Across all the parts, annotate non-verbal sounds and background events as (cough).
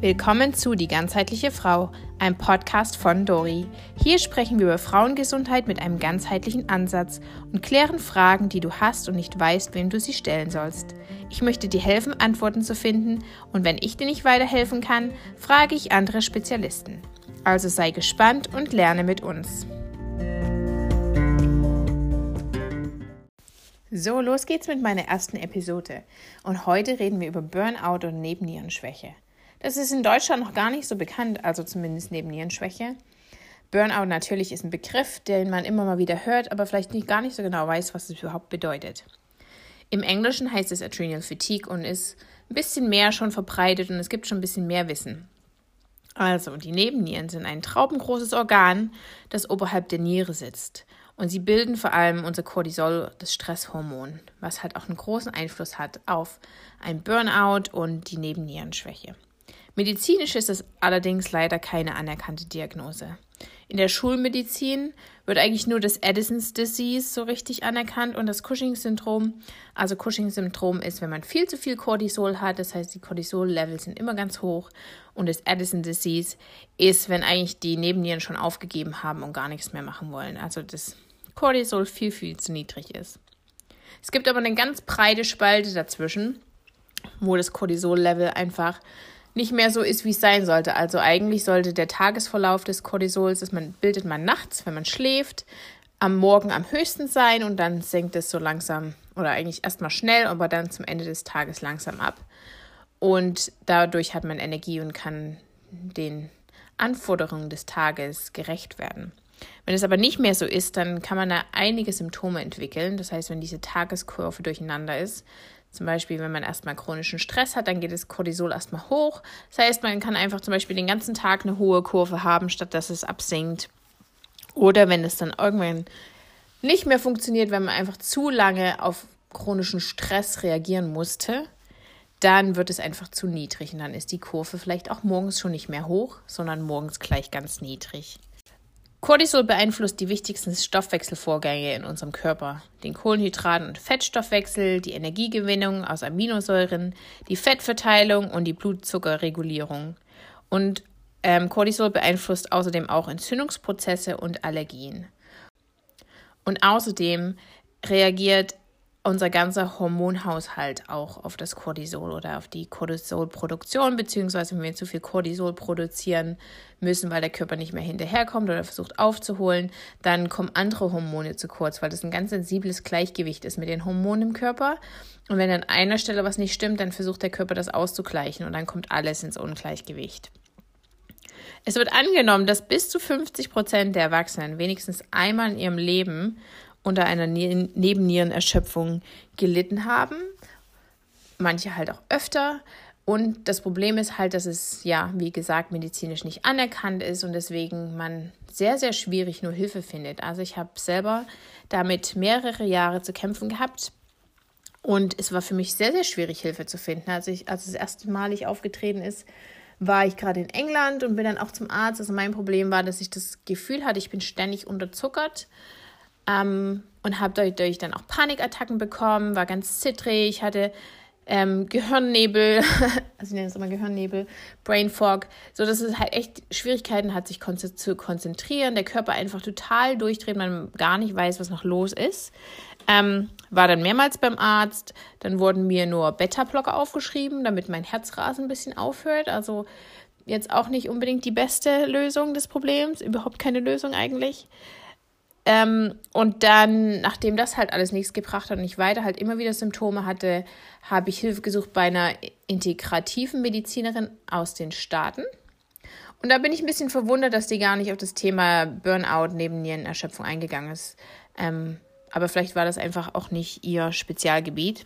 Willkommen zu Die ganzheitliche Frau, ein Podcast von Dori. Hier sprechen wir über Frauengesundheit mit einem ganzheitlichen Ansatz und klären Fragen, die du hast und nicht weißt, wem du sie stellen sollst. Ich möchte dir helfen, Antworten zu finden und wenn ich dir nicht weiterhelfen kann, frage ich andere Spezialisten. Also sei gespannt und lerne mit uns. So, los geht's mit meiner ersten Episode. Und heute reden wir über Burnout und Nebennierenschwäche. Das ist in Deutschland noch gar nicht so bekannt, also zumindest neben Nierenschwäche. Burnout natürlich ist ein Begriff, den man immer mal wieder hört, aber vielleicht nicht, gar nicht so genau weiß, was es überhaupt bedeutet. Im Englischen heißt es Adrenal Fatigue und ist ein bisschen mehr schon verbreitet und es gibt schon ein bisschen mehr Wissen. Also, die Nebennieren sind ein traubengroßes Organ, das oberhalb der Niere sitzt. Und sie bilden vor allem unser Cortisol, das Stresshormon, was halt auch einen großen Einfluss hat auf ein Burnout und die Nebennierenschwäche. Medizinisch ist es allerdings leider keine anerkannte Diagnose. In der Schulmedizin wird eigentlich nur das Addison's Disease so richtig anerkannt und das Cushing-Syndrom. Also Cushing-Syndrom ist, wenn man viel zu viel Cortisol hat, das heißt, die Cortisol-Level sind immer ganz hoch. Und das Addison Disease ist, wenn eigentlich die Nebennieren schon aufgegeben haben und gar nichts mehr machen wollen. Also das Cortisol viel, viel zu niedrig ist. Es gibt aber eine ganz breite Spalte dazwischen, wo das Cortisol-Level einfach nicht mehr so ist, wie es sein sollte. Also eigentlich sollte der Tagesverlauf des Cortisols, das man bildet man nachts, wenn man schläft, am Morgen am höchsten sein und dann senkt es so langsam oder eigentlich erstmal schnell, aber dann zum Ende des Tages langsam ab. Und dadurch hat man Energie und kann den Anforderungen des Tages gerecht werden. Wenn es aber nicht mehr so ist, dann kann man da einige Symptome entwickeln. Das heißt, wenn diese Tageskurve durcheinander ist, zum Beispiel, wenn man erstmal chronischen Stress hat, dann geht das Cortisol erstmal hoch. Das heißt, man kann einfach zum Beispiel den ganzen Tag eine hohe Kurve haben, statt dass es absinkt. Oder wenn es dann irgendwann nicht mehr funktioniert, wenn man einfach zu lange auf chronischen Stress reagieren musste, dann wird es einfach zu niedrig und dann ist die Kurve vielleicht auch morgens schon nicht mehr hoch, sondern morgens gleich ganz niedrig. Cortisol beeinflusst die wichtigsten Stoffwechselvorgänge in unserem Körper, den Kohlenhydraten- und Fettstoffwechsel, die Energiegewinnung aus Aminosäuren, die Fettverteilung und die Blutzuckerregulierung. Und ähm, Cortisol beeinflusst außerdem auch Entzündungsprozesse und Allergien. Und außerdem reagiert unser ganzer Hormonhaushalt auch auf das Cortisol oder auf die Cortisolproduktion, beziehungsweise wenn wir zu viel Cortisol produzieren müssen, weil der Körper nicht mehr hinterherkommt oder versucht aufzuholen, dann kommen andere Hormone zu kurz, weil das ein ganz sensibles Gleichgewicht ist mit den Hormonen im Körper. Und wenn an einer Stelle was nicht stimmt, dann versucht der Körper das auszugleichen und dann kommt alles ins Ungleichgewicht. Es wird angenommen, dass bis zu 50 Prozent der Erwachsenen wenigstens einmal in ihrem Leben unter einer ne Nebennierenerschöpfung gelitten haben. Manche halt auch öfter. Und das Problem ist halt, dass es ja, wie gesagt, medizinisch nicht anerkannt ist und deswegen man sehr, sehr schwierig nur Hilfe findet. Also ich habe selber damit mehrere Jahre zu kämpfen gehabt und es war für mich sehr, sehr schwierig, Hilfe zu finden. Als, ich, als das erste Mal ich aufgetreten ist, war ich gerade in England und bin dann auch zum Arzt. Also mein Problem war, dass ich das Gefühl hatte, ich bin ständig unterzuckert ähm, und habe dadurch dann auch Panikattacken bekommen, war ganz zittrig, hatte ähm, Gehirnnebel, (laughs) also ich nenne es immer Gehirnnebel, Brain Fog, so dass es halt echt Schwierigkeiten hat, sich kon zu konzentrieren, der Körper einfach total durchdreht, man gar nicht weiß, was noch los ist. Ähm, war dann mehrmals beim Arzt, dann wurden mir nur Beta-Blocker aufgeschrieben, damit mein Herzrasen ein bisschen aufhört, also jetzt auch nicht unbedingt die beste Lösung des Problems, überhaupt keine Lösung eigentlich. Ähm, und dann, nachdem das halt alles nichts gebracht hat und ich weiter halt immer wieder Symptome hatte, habe ich Hilfe gesucht bei einer integrativen Medizinerin aus den Staaten. Und da bin ich ein bisschen verwundert, dass die gar nicht auf das Thema Burnout neben Nierenerschöpfung eingegangen ist. Ähm, aber vielleicht war das einfach auch nicht ihr Spezialgebiet.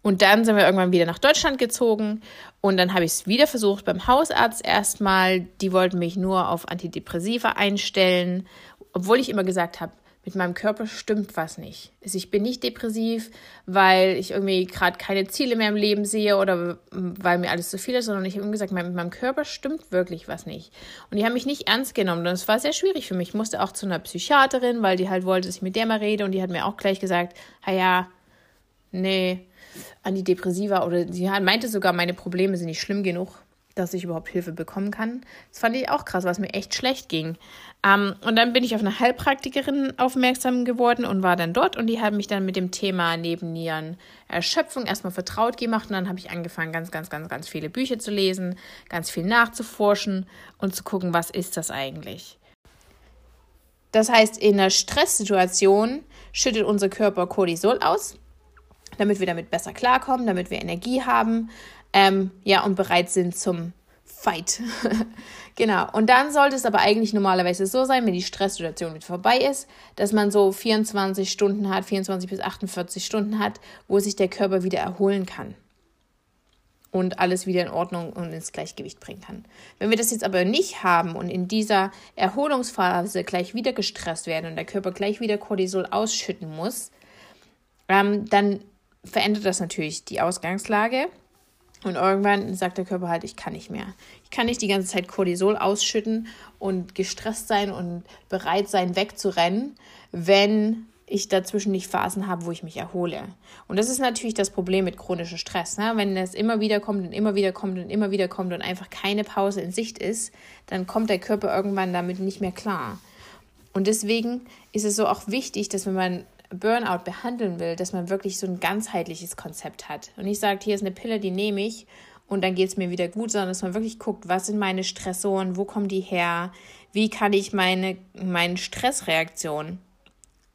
Und dann sind wir irgendwann wieder nach Deutschland gezogen und dann habe ich es wieder versucht beim Hausarzt erstmal. Die wollten mich nur auf Antidepressiva einstellen obwohl ich immer gesagt habe, mit meinem Körper stimmt was nicht. Also ich bin nicht depressiv, weil ich irgendwie gerade keine Ziele mehr im Leben sehe oder weil mir alles zu viel ist, sondern ich habe immer gesagt, mit meinem Körper stimmt wirklich was nicht. Und die haben mich nicht ernst genommen und es war sehr schwierig für mich. Ich musste auch zu einer Psychiaterin, weil die halt wollte, dass ich mit der mal rede und die hat mir auch gleich gesagt, ja, nee, Antidepressiva oder sie meinte sogar, meine Probleme sind nicht schlimm genug dass ich überhaupt Hilfe bekommen kann. Das fand ich auch krass, was mir echt schlecht ging. Ähm, und dann bin ich auf eine Heilpraktikerin aufmerksam geworden und war dann dort und die hat mich dann mit dem Thema Nebennieren Erschöpfung erstmal vertraut gemacht und dann habe ich angefangen, ganz, ganz, ganz, ganz viele Bücher zu lesen, ganz viel nachzuforschen und zu gucken, was ist das eigentlich. Das heißt, in einer Stresssituation schüttet unser Körper Cortisol aus, damit wir damit besser klarkommen, damit wir Energie haben, ähm, ja, und bereit sind zum Fight. (laughs) genau. Und dann sollte es aber eigentlich normalerweise so sein, wenn die Stresssituation wieder vorbei ist, dass man so 24 Stunden hat, 24 bis 48 Stunden hat, wo sich der Körper wieder erholen kann und alles wieder in Ordnung und ins Gleichgewicht bringen kann. Wenn wir das jetzt aber nicht haben und in dieser Erholungsphase gleich wieder gestresst werden und der Körper gleich wieder Cortisol ausschütten muss, ähm, dann verändert das natürlich die Ausgangslage und irgendwann sagt der Körper halt, ich kann nicht mehr. Ich kann nicht die ganze Zeit Cortisol ausschütten und gestresst sein und bereit sein, wegzurennen, wenn ich dazwischen nicht Phasen habe, wo ich mich erhole. Und das ist natürlich das Problem mit chronischem Stress. Ne? Wenn es immer wieder kommt und immer wieder kommt und immer wieder kommt und einfach keine Pause in Sicht ist, dann kommt der Körper irgendwann damit nicht mehr klar. Und deswegen ist es so auch wichtig, dass wenn man Burnout behandeln will, dass man wirklich so ein ganzheitliches Konzept hat. Und nicht sagt, hier ist eine Pille, die nehme ich und dann geht es mir wieder gut, sondern dass man wirklich guckt, was sind meine Stressoren, wo kommen die her, wie kann ich meine, meine Stressreaktion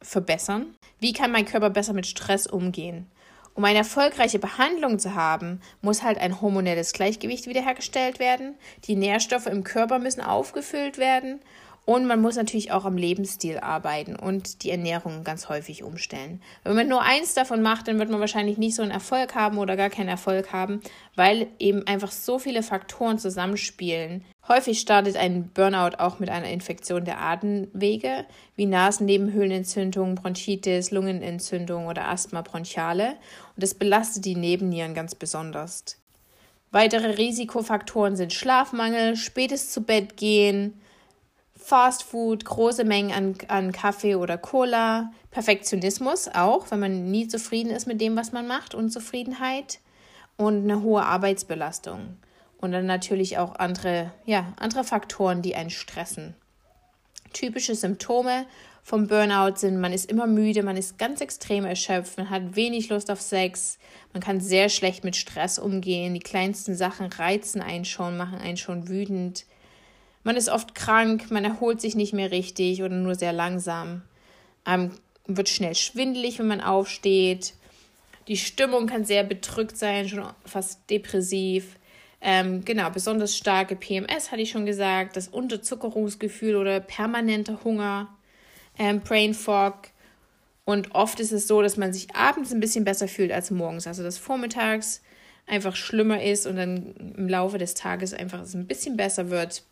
verbessern, wie kann mein Körper besser mit Stress umgehen. Um eine erfolgreiche Behandlung zu haben, muss halt ein hormonelles Gleichgewicht wiederhergestellt werden, die Nährstoffe im Körper müssen aufgefüllt werden und man muss natürlich auch am Lebensstil arbeiten und die Ernährung ganz häufig umstellen. Wenn man nur eins davon macht, dann wird man wahrscheinlich nicht so einen Erfolg haben oder gar keinen Erfolg haben, weil eben einfach so viele Faktoren zusammenspielen. Häufig startet ein Burnout auch mit einer Infektion der Atemwege, wie Nasennebenhöhlenentzündung, Bronchitis, Lungenentzündung oder Asthma bronchiale. Und das belastet die Nebennieren ganz besonders. Weitere Risikofaktoren sind Schlafmangel, spätes zu Bett gehen, Fast Food, große Mengen an, an Kaffee oder Cola, Perfektionismus auch, wenn man nie zufrieden ist mit dem, was man macht, Unzufriedenheit und eine hohe Arbeitsbelastung. Und dann natürlich auch andere, ja, andere Faktoren, die einen stressen. Typische Symptome vom Burnout sind, man ist immer müde, man ist ganz extrem erschöpft, man hat wenig Lust auf Sex, man kann sehr schlecht mit Stress umgehen, die kleinsten Sachen reizen einen schon, machen einen schon wütend. Man ist oft krank, man erholt sich nicht mehr richtig oder nur sehr langsam. Ähm, wird schnell schwindelig, wenn man aufsteht. Die Stimmung kann sehr bedrückt sein, schon fast depressiv. Ähm, genau, besonders starke PMS hatte ich schon gesagt, das Unterzuckerungsgefühl oder permanenter Hunger, ähm, Brain Fog. Und oft ist es so, dass man sich abends ein bisschen besser fühlt als morgens. Also dass vormittags einfach schlimmer ist und dann im Laufe des Tages einfach es ein bisschen besser wird.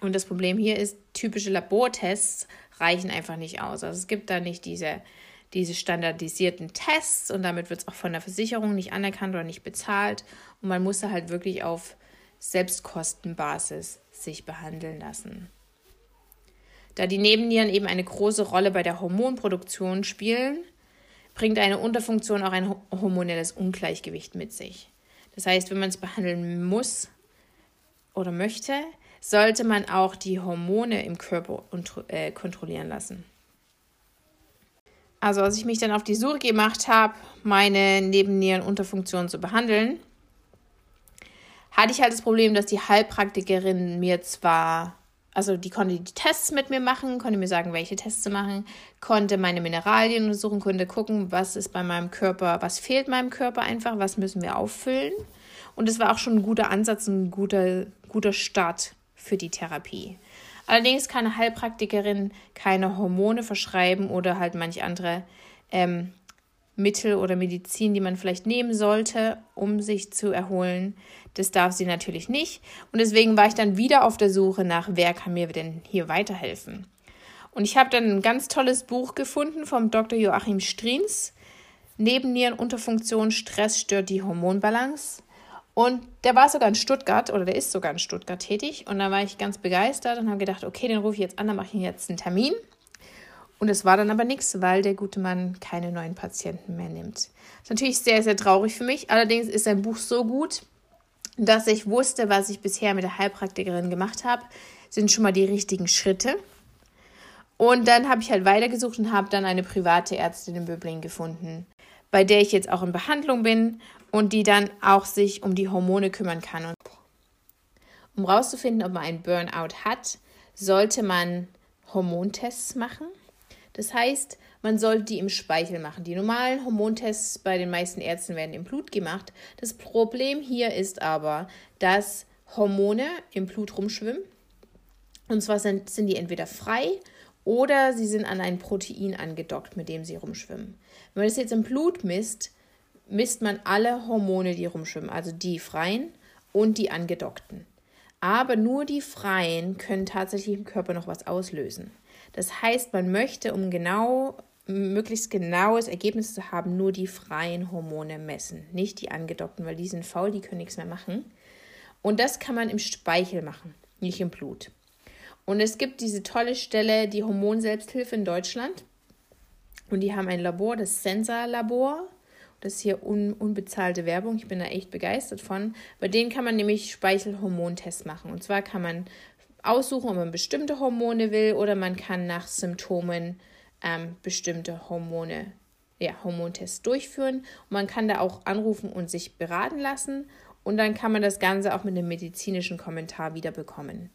Und das Problem hier ist, typische Labortests reichen einfach nicht aus. Also es gibt da nicht diese, diese standardisierten Tests und damit wird es auch von der Versicherung nicht anerkannt oder nicht bezahlt. Und man muss da halt wirklich auf Selbstkostenbasis sich behandeln lassen. Da die Nebennieren eben eine große Rolle bei der Hormonproduktion spielen, bringt eine Unterfunktion auch ein hormonelles Ungleichgewicht mit sich. Das heißt, wenn man es behandeln muss oder möchte, sollte man auch die Hormone im Körper äh, kontrollieren lassen. Also als ich mich dann auf die Suche gemacht habe, meine Nebennierenunterfunktion zu behandeln, hatte ich halt das Problem, dass die Heilpraktikerin mir zwar, also die konnte die Tests mit mir machen, konnte mir sagen, welche Tests zu machen, konnte meine Mineralien untersuchen, konnte gucken, was ist bei meinem Körper, was fehlt meinem Körper einfach, was müssen wir auffüllen. Und es war auch schon ein guter Ansatz, ein guter, guter Start für die Therapie. Allerdings kann eine Heilpraktikerin keine Hormone verschreiben oder halt manch andere ähm, Mittel oder Medizin, die man vielleicht nehmen sollte, um sich zu erholen. Das darf sie natürlich nicht. Und deswegen war ich dann wieder auf der Suche nach, wer kann mir denn hier weiterhelfen. Und ich habe dann ein ganz tolles Buch gefunden vom Dr. Joachim Strins. Nebennierenunterfunktion, Stress stört die Hormonbalance. Und der war sogar in Stuttgart oder der ist sogar in Stuttgart tätig. Und da war ich ganz begeistert und habe gedacht, okay, den rufe ich jetzt an, dann mache ich jetzt einen Termin. Und es war dann aber nichts, weil der gute Mann keine neuen Patienten mehr nimmt. Das ist natürlich sehr, sehr traurig für mich. Allerdings ist sein Buch so gut, dass ich wusste, was ich bisher mit der Heilpraktikerin gemacht habe, sind schon mal die richtigen Schritte. Und dann habe ich halt weitergesucht und habe dann eine private Ärztin in Böbling gefunden, bei der ich jetzt auch in Behandlung bin und die dann auch sich um die Hormone kümmern kann. Um herauszufinden, ob man einen Burnout hat, sollte man Hormontests machen. Das heißt, man sollte die im Speichel machen. Die normalen Hormontests bei den meisten Ärzten werden im Blut gemacht. Das Problem hier ist aber, dass Hormone im Blut rumschwimmen. Und zwar sind, sind die entweder frei oder sie sind an ein Protein angedockt, mit dem sie rumschwimmen. Wenn man das jetzt im Blut misst, misst man alle Hormone, die rumschwimmen, also die freien und die angedockten. Aber nur die freien können tatsächlich im Körper noch was auslösen. Das heißt, man möchte, um genau möglichst genaues Ergebnis zu haben, nur die freien Hormone messen, nicht die angedockten, weil die sind faul, die können nichts mehr machen. Und das kann man im Speichel machen, nicht im Blut. Und es gibt diese tolle Stelle, die Hormonselbsthilfe in Deutschland. Und die haben ein Labor, das Sensor-Labor. Das ist hier un unbezahlte Werbung. Ich bin da echt begeistert von. Bei denen kann man nämlich Speichelhormontests machen. Und zwar kann man aussuchen, ob man bestimmte Hormone will oder man kann nach Symptomen ähm, bestimmte Hormone, ja, Hormontests durchführen. Und man kann da auch anrufen und sich beraten lassen. Und dann kann man das Ganze auch mit einem medizinischen Kommentar wiederbekommen.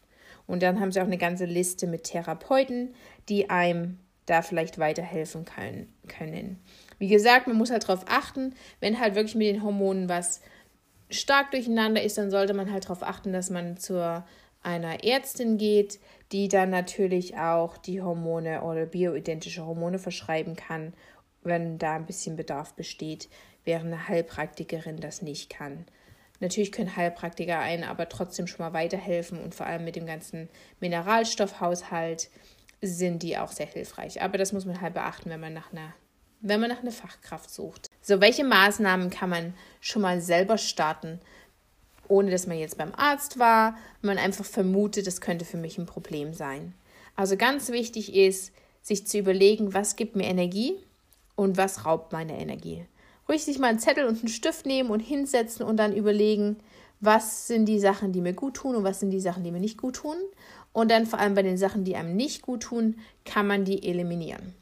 Und dann haben sie auch eine ganze Liste mit Therapeuten, die einem da vielleicht weiterhelfen können. können. Wie gesagt, man muss halt darauf achten, wenn halt wirklich mit den Hormonen was stark durcheinander ist, dann sollte man halt darauf achten, dass man zur einer Ärztin geht, die dann natürlich auch die Hormone oder bioidentische Hormone verschreiben kann, wenn da ein bisschen Bedarf besteht, während eine Heilpraktikerin das nicht kann. Natürlich können Heilpraktiker einen aber trotzdem schon mal weiterhelfen und vor allem mit dem ganzen Mineralstoffhaushalt sind die auch sehr hilfreich. Aber das muss man halt beachten, wenn man nach einer, wenn man nach einer Fachkraft sucht. So, welche Maßnahmen kann man schon mal selber starten, ohne dass man jetzt beim Arzt war, man einfach vermutet, das könnte für mich ein Problem sein. Also ganz wichtig ist, sich zu überlegen, was gibt mir Energie und was raubt meine Energie. Ruhig sich mal einen Zettel und einen Stift nehmen und hinsetzen und dann überlegen, was sind die Sachen, die mir gut tun und was sind die Sachen, die mir nicht gut tun. Und dann vor allem bei den Sachen, die einem nicht gut tun, kann man die eliminieren.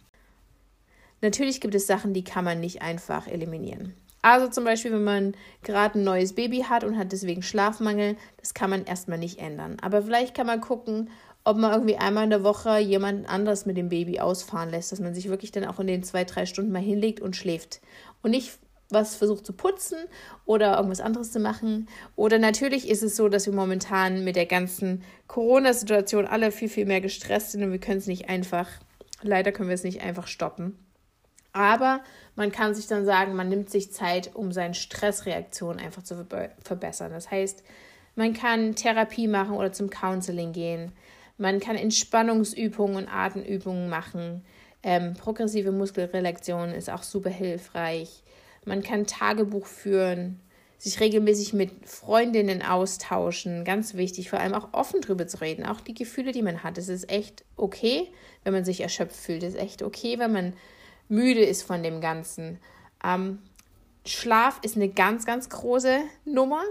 Natürlich gibt es Sachen, die kann man nicht einfach eliminieren. Also zum Beispiel, wenn man gerade ein neues Baby hat und hat deswegen Schlafmangel, das kann man erstmal nicht ändern. Aber vielleicht kann man gucken, ob man irgendwie einmal in der Woche jemanden anders mit dem Baby ausfahren lässt, dass man sich wirklich dann auch in den zwei, drei Stunden mal hinlegt und schläft. Und nicht was versucht zu putzen oder irgendwas anderes zu machen. Oder natürlich ist es so, dass wir momentan mit der ganzen Corona-Situation alle viel, viel mehr gestresst sind und wir können es nicht einfach, leider können wir es nicht einfach stoppen. Aber man kann sich dann sagen, man nimmt sich Zeit, um seine Stressreaktion einfach zu verbessern. Das heißt, man kann Therapie machen oder zum Counseling gehen. Man kann Entspannungsübungen und Atemübungen machen. Ähm, progressive Muskelrelaktion ist auch super hilfreich. Man kann Tagebuch führen, sich regelmäßig mit Freundinnen austauschen. Ganz wichtig, vor allem auch offen drüber zu reden. Auch die Gefühle, die man hat. Es ist echt okay, wenn man sich erschöpft fühlt. Es ist echt okay, wenn man müde ist von dem Ganzen. Ähm, Schlaf ist eine ganz, ganz große Nummer.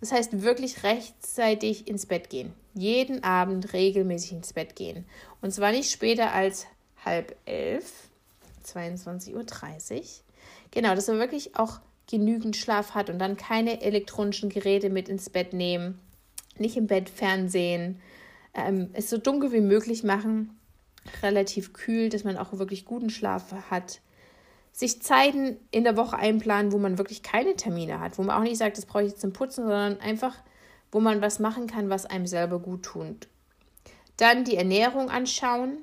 Das heißt, wirklich rechtzeitig ins Bett gehen. Jeden Abend regelmäßig ins Bett gehen. Und zwar nicht später als halb elf, 22.30 Uhr. Genau, dass man wirklich auch genügend Schlaf hat und dann keine elektronischen Geräte mit ins Bett nehmen. Nicht im Bett Fernsehen. Ähm, es so dunkel wie möglich machen relativ kühl, dass man auch wirklich guten Schlaf hat. Sich Zeiten in der Woche einplanen, wo man wirklich keine Termine hat, wo man auch nicht sagt, das brauche ich jetzt zum Putzen, sondern einfach, wo man was machen kann, was einem selber gut tut. Dann die Ernährung anschauen,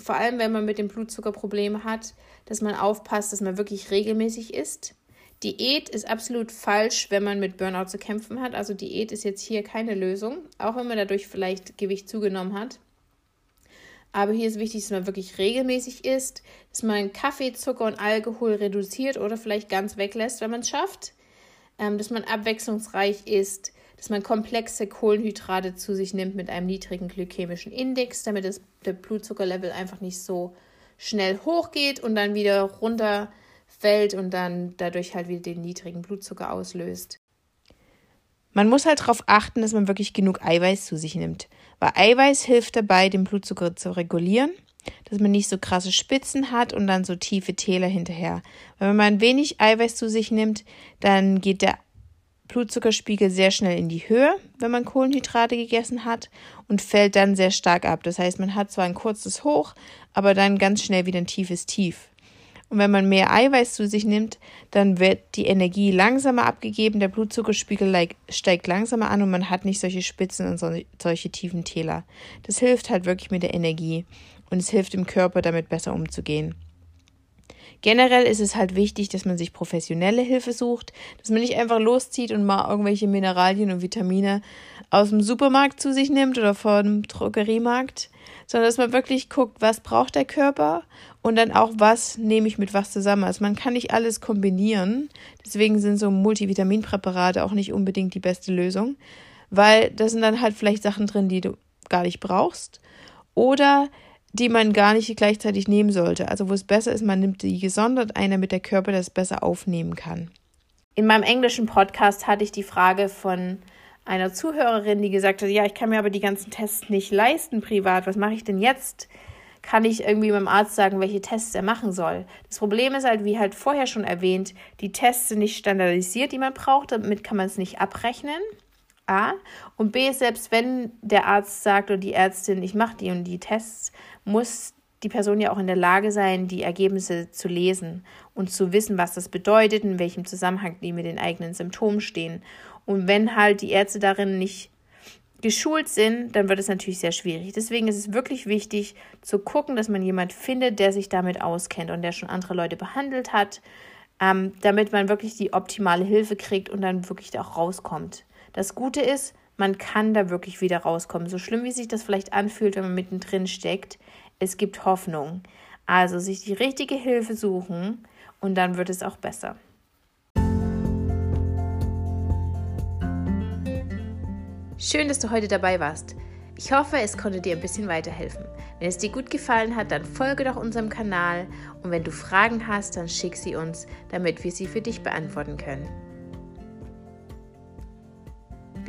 vor allem wenn man mit dem Blutzucker Probleme hat, dass man aufpasst, dass man wirklich regelmäßig isst. Diät ist absolut falsch, wenn man mit Burnout zu kämpfen hat. Also Diät ist jetzt hier keine Lösung, auch wenn man dadurch vielleicht Gewicht zugenommen hat. Aber hier ist wichtig, dass man wirklich regelmäßig isst, dass man Kaffee, Zucker und Alkohol reduziert oder vielleicht ganz weglässt, wenn man es schafft. Ähm, dass man abwechslungsreich isst, dass man komplexe Kohlenhydrate zu sich nimmt mit einem niedrigen glykämischen Index, damit das, der Blutzuckerlevel einfach nicht so schnell hochgeht und dann wieder runterfällt und dann dadurch halt wieder den niedrigen Blutzucker auslöst. Man muss halt darauf achten, dass man wirklich genug Eiweiß zu sich nimmt, weil Eiweiß hilft dabei, den Blutzucker zu regulieren, dass man nicht so krasse Spitzen hat und dann so tiefe Täler hinterher. Weil wenn man wenig Eiweiß zu sich nimmt, dann geht der Blutzuckerspiegel sehr schnell in die Höhe, wenn man Kohlenhydrate gegessen hat und fällt dann sehr stark ab. Das heißt, man hat zwar ein kurzes Hoch, aber dann ganz schnell wieder ein tiefes Tief. Und wenn man mehr Eiweiß zu sich nimmt, dann wird die Energie langsamer abgegeben, der Blutzuckerspiegel steigt langsamer an und man hat nicht solche Spitzen und solche tiefen Täler. Das hilft halt wirklich mit der Energie und es hilft dem Körper damit besser umzugehen. Generell ist es halt wichtig, dass man sich professionelle Hilfe sucht, dass man nicht einfach loszieht und mal irgendwelche Mineralien und Vitamine aus dem Supermarkt zu sich nimmt oder vom Drogeriemarkt, sondern dass man wirklich guckt, was braucht der Körper und dann auch, was nehme ich mit was zusammen. Also man kann nicht alles kombinieren, deswegen sind so Multivitaminpräparate auch nicht unbedingt die beste Lösung, weil da sind dann halt vielleicht Sachen drin, die du gar nicht brauchst oder die man gar nicht gleichzeitig nehmen sollte. Also wo es besser ist, man nimmt die gesondert ein, damit der Körper das besser aufnehmen kann. In meinem englischen Podcast hatte ich die Frage von einer Zuhörerin, die gesagt hat, ja, ich kann mir aber die ganzen Tests nicht leisten privat. Was mache ich denn jetzt? Kann ich irgendwie meinem Arzt sagen, welche Tests er machen soll? Das Problem ist halt, wie halt vorher schon erwähnt, die Tests sind nicht standardisiert, die man braucht. Damit kann man es nicht abrechnen. A. Und B, selbst wenn der Arzt sagt oder die Ärztin, ich mache die und die Tests, muss die Person ja auch in der Lage sein, die Ergebnisse zu lesen und zu wissen, was das bedeutet, in welchem Zusammenhang die mit den eigenen Symptomen stehen. Und wenn halt die Ärzte darin nicht geschult sind, dann wird es natürlich sehr schwierig. Deswegen ist es wirklich wichtig zu gucken, dass man jemand findet, der sich damit auskennt und der schon andere Leute behandelt hat, ähm, damit man wirklich die optimale Hilfe kriegt und dann wirklich auch rauskommt. Das Gute ist, man kann da wirklich wieder rauskommen. So schlimm, wie sich das vielleicht anfühlt, wenn man mittendrin steckt, es gibt Hoffnung. Also sich die richtige Hilfe suchen und dann wird es auch besser. Schön, dass du heute dabei warst. Ich hoffe, es konnte dir ein bisschen weiterhelfen. Wenn es dir gut gefallen hat, dann folge doch unserem Kanal und wenn du Fragen hast, dann schick sie uns, damit wir sie für dich beantworten können.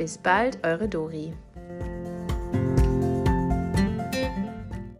Bis bald, eure Dori.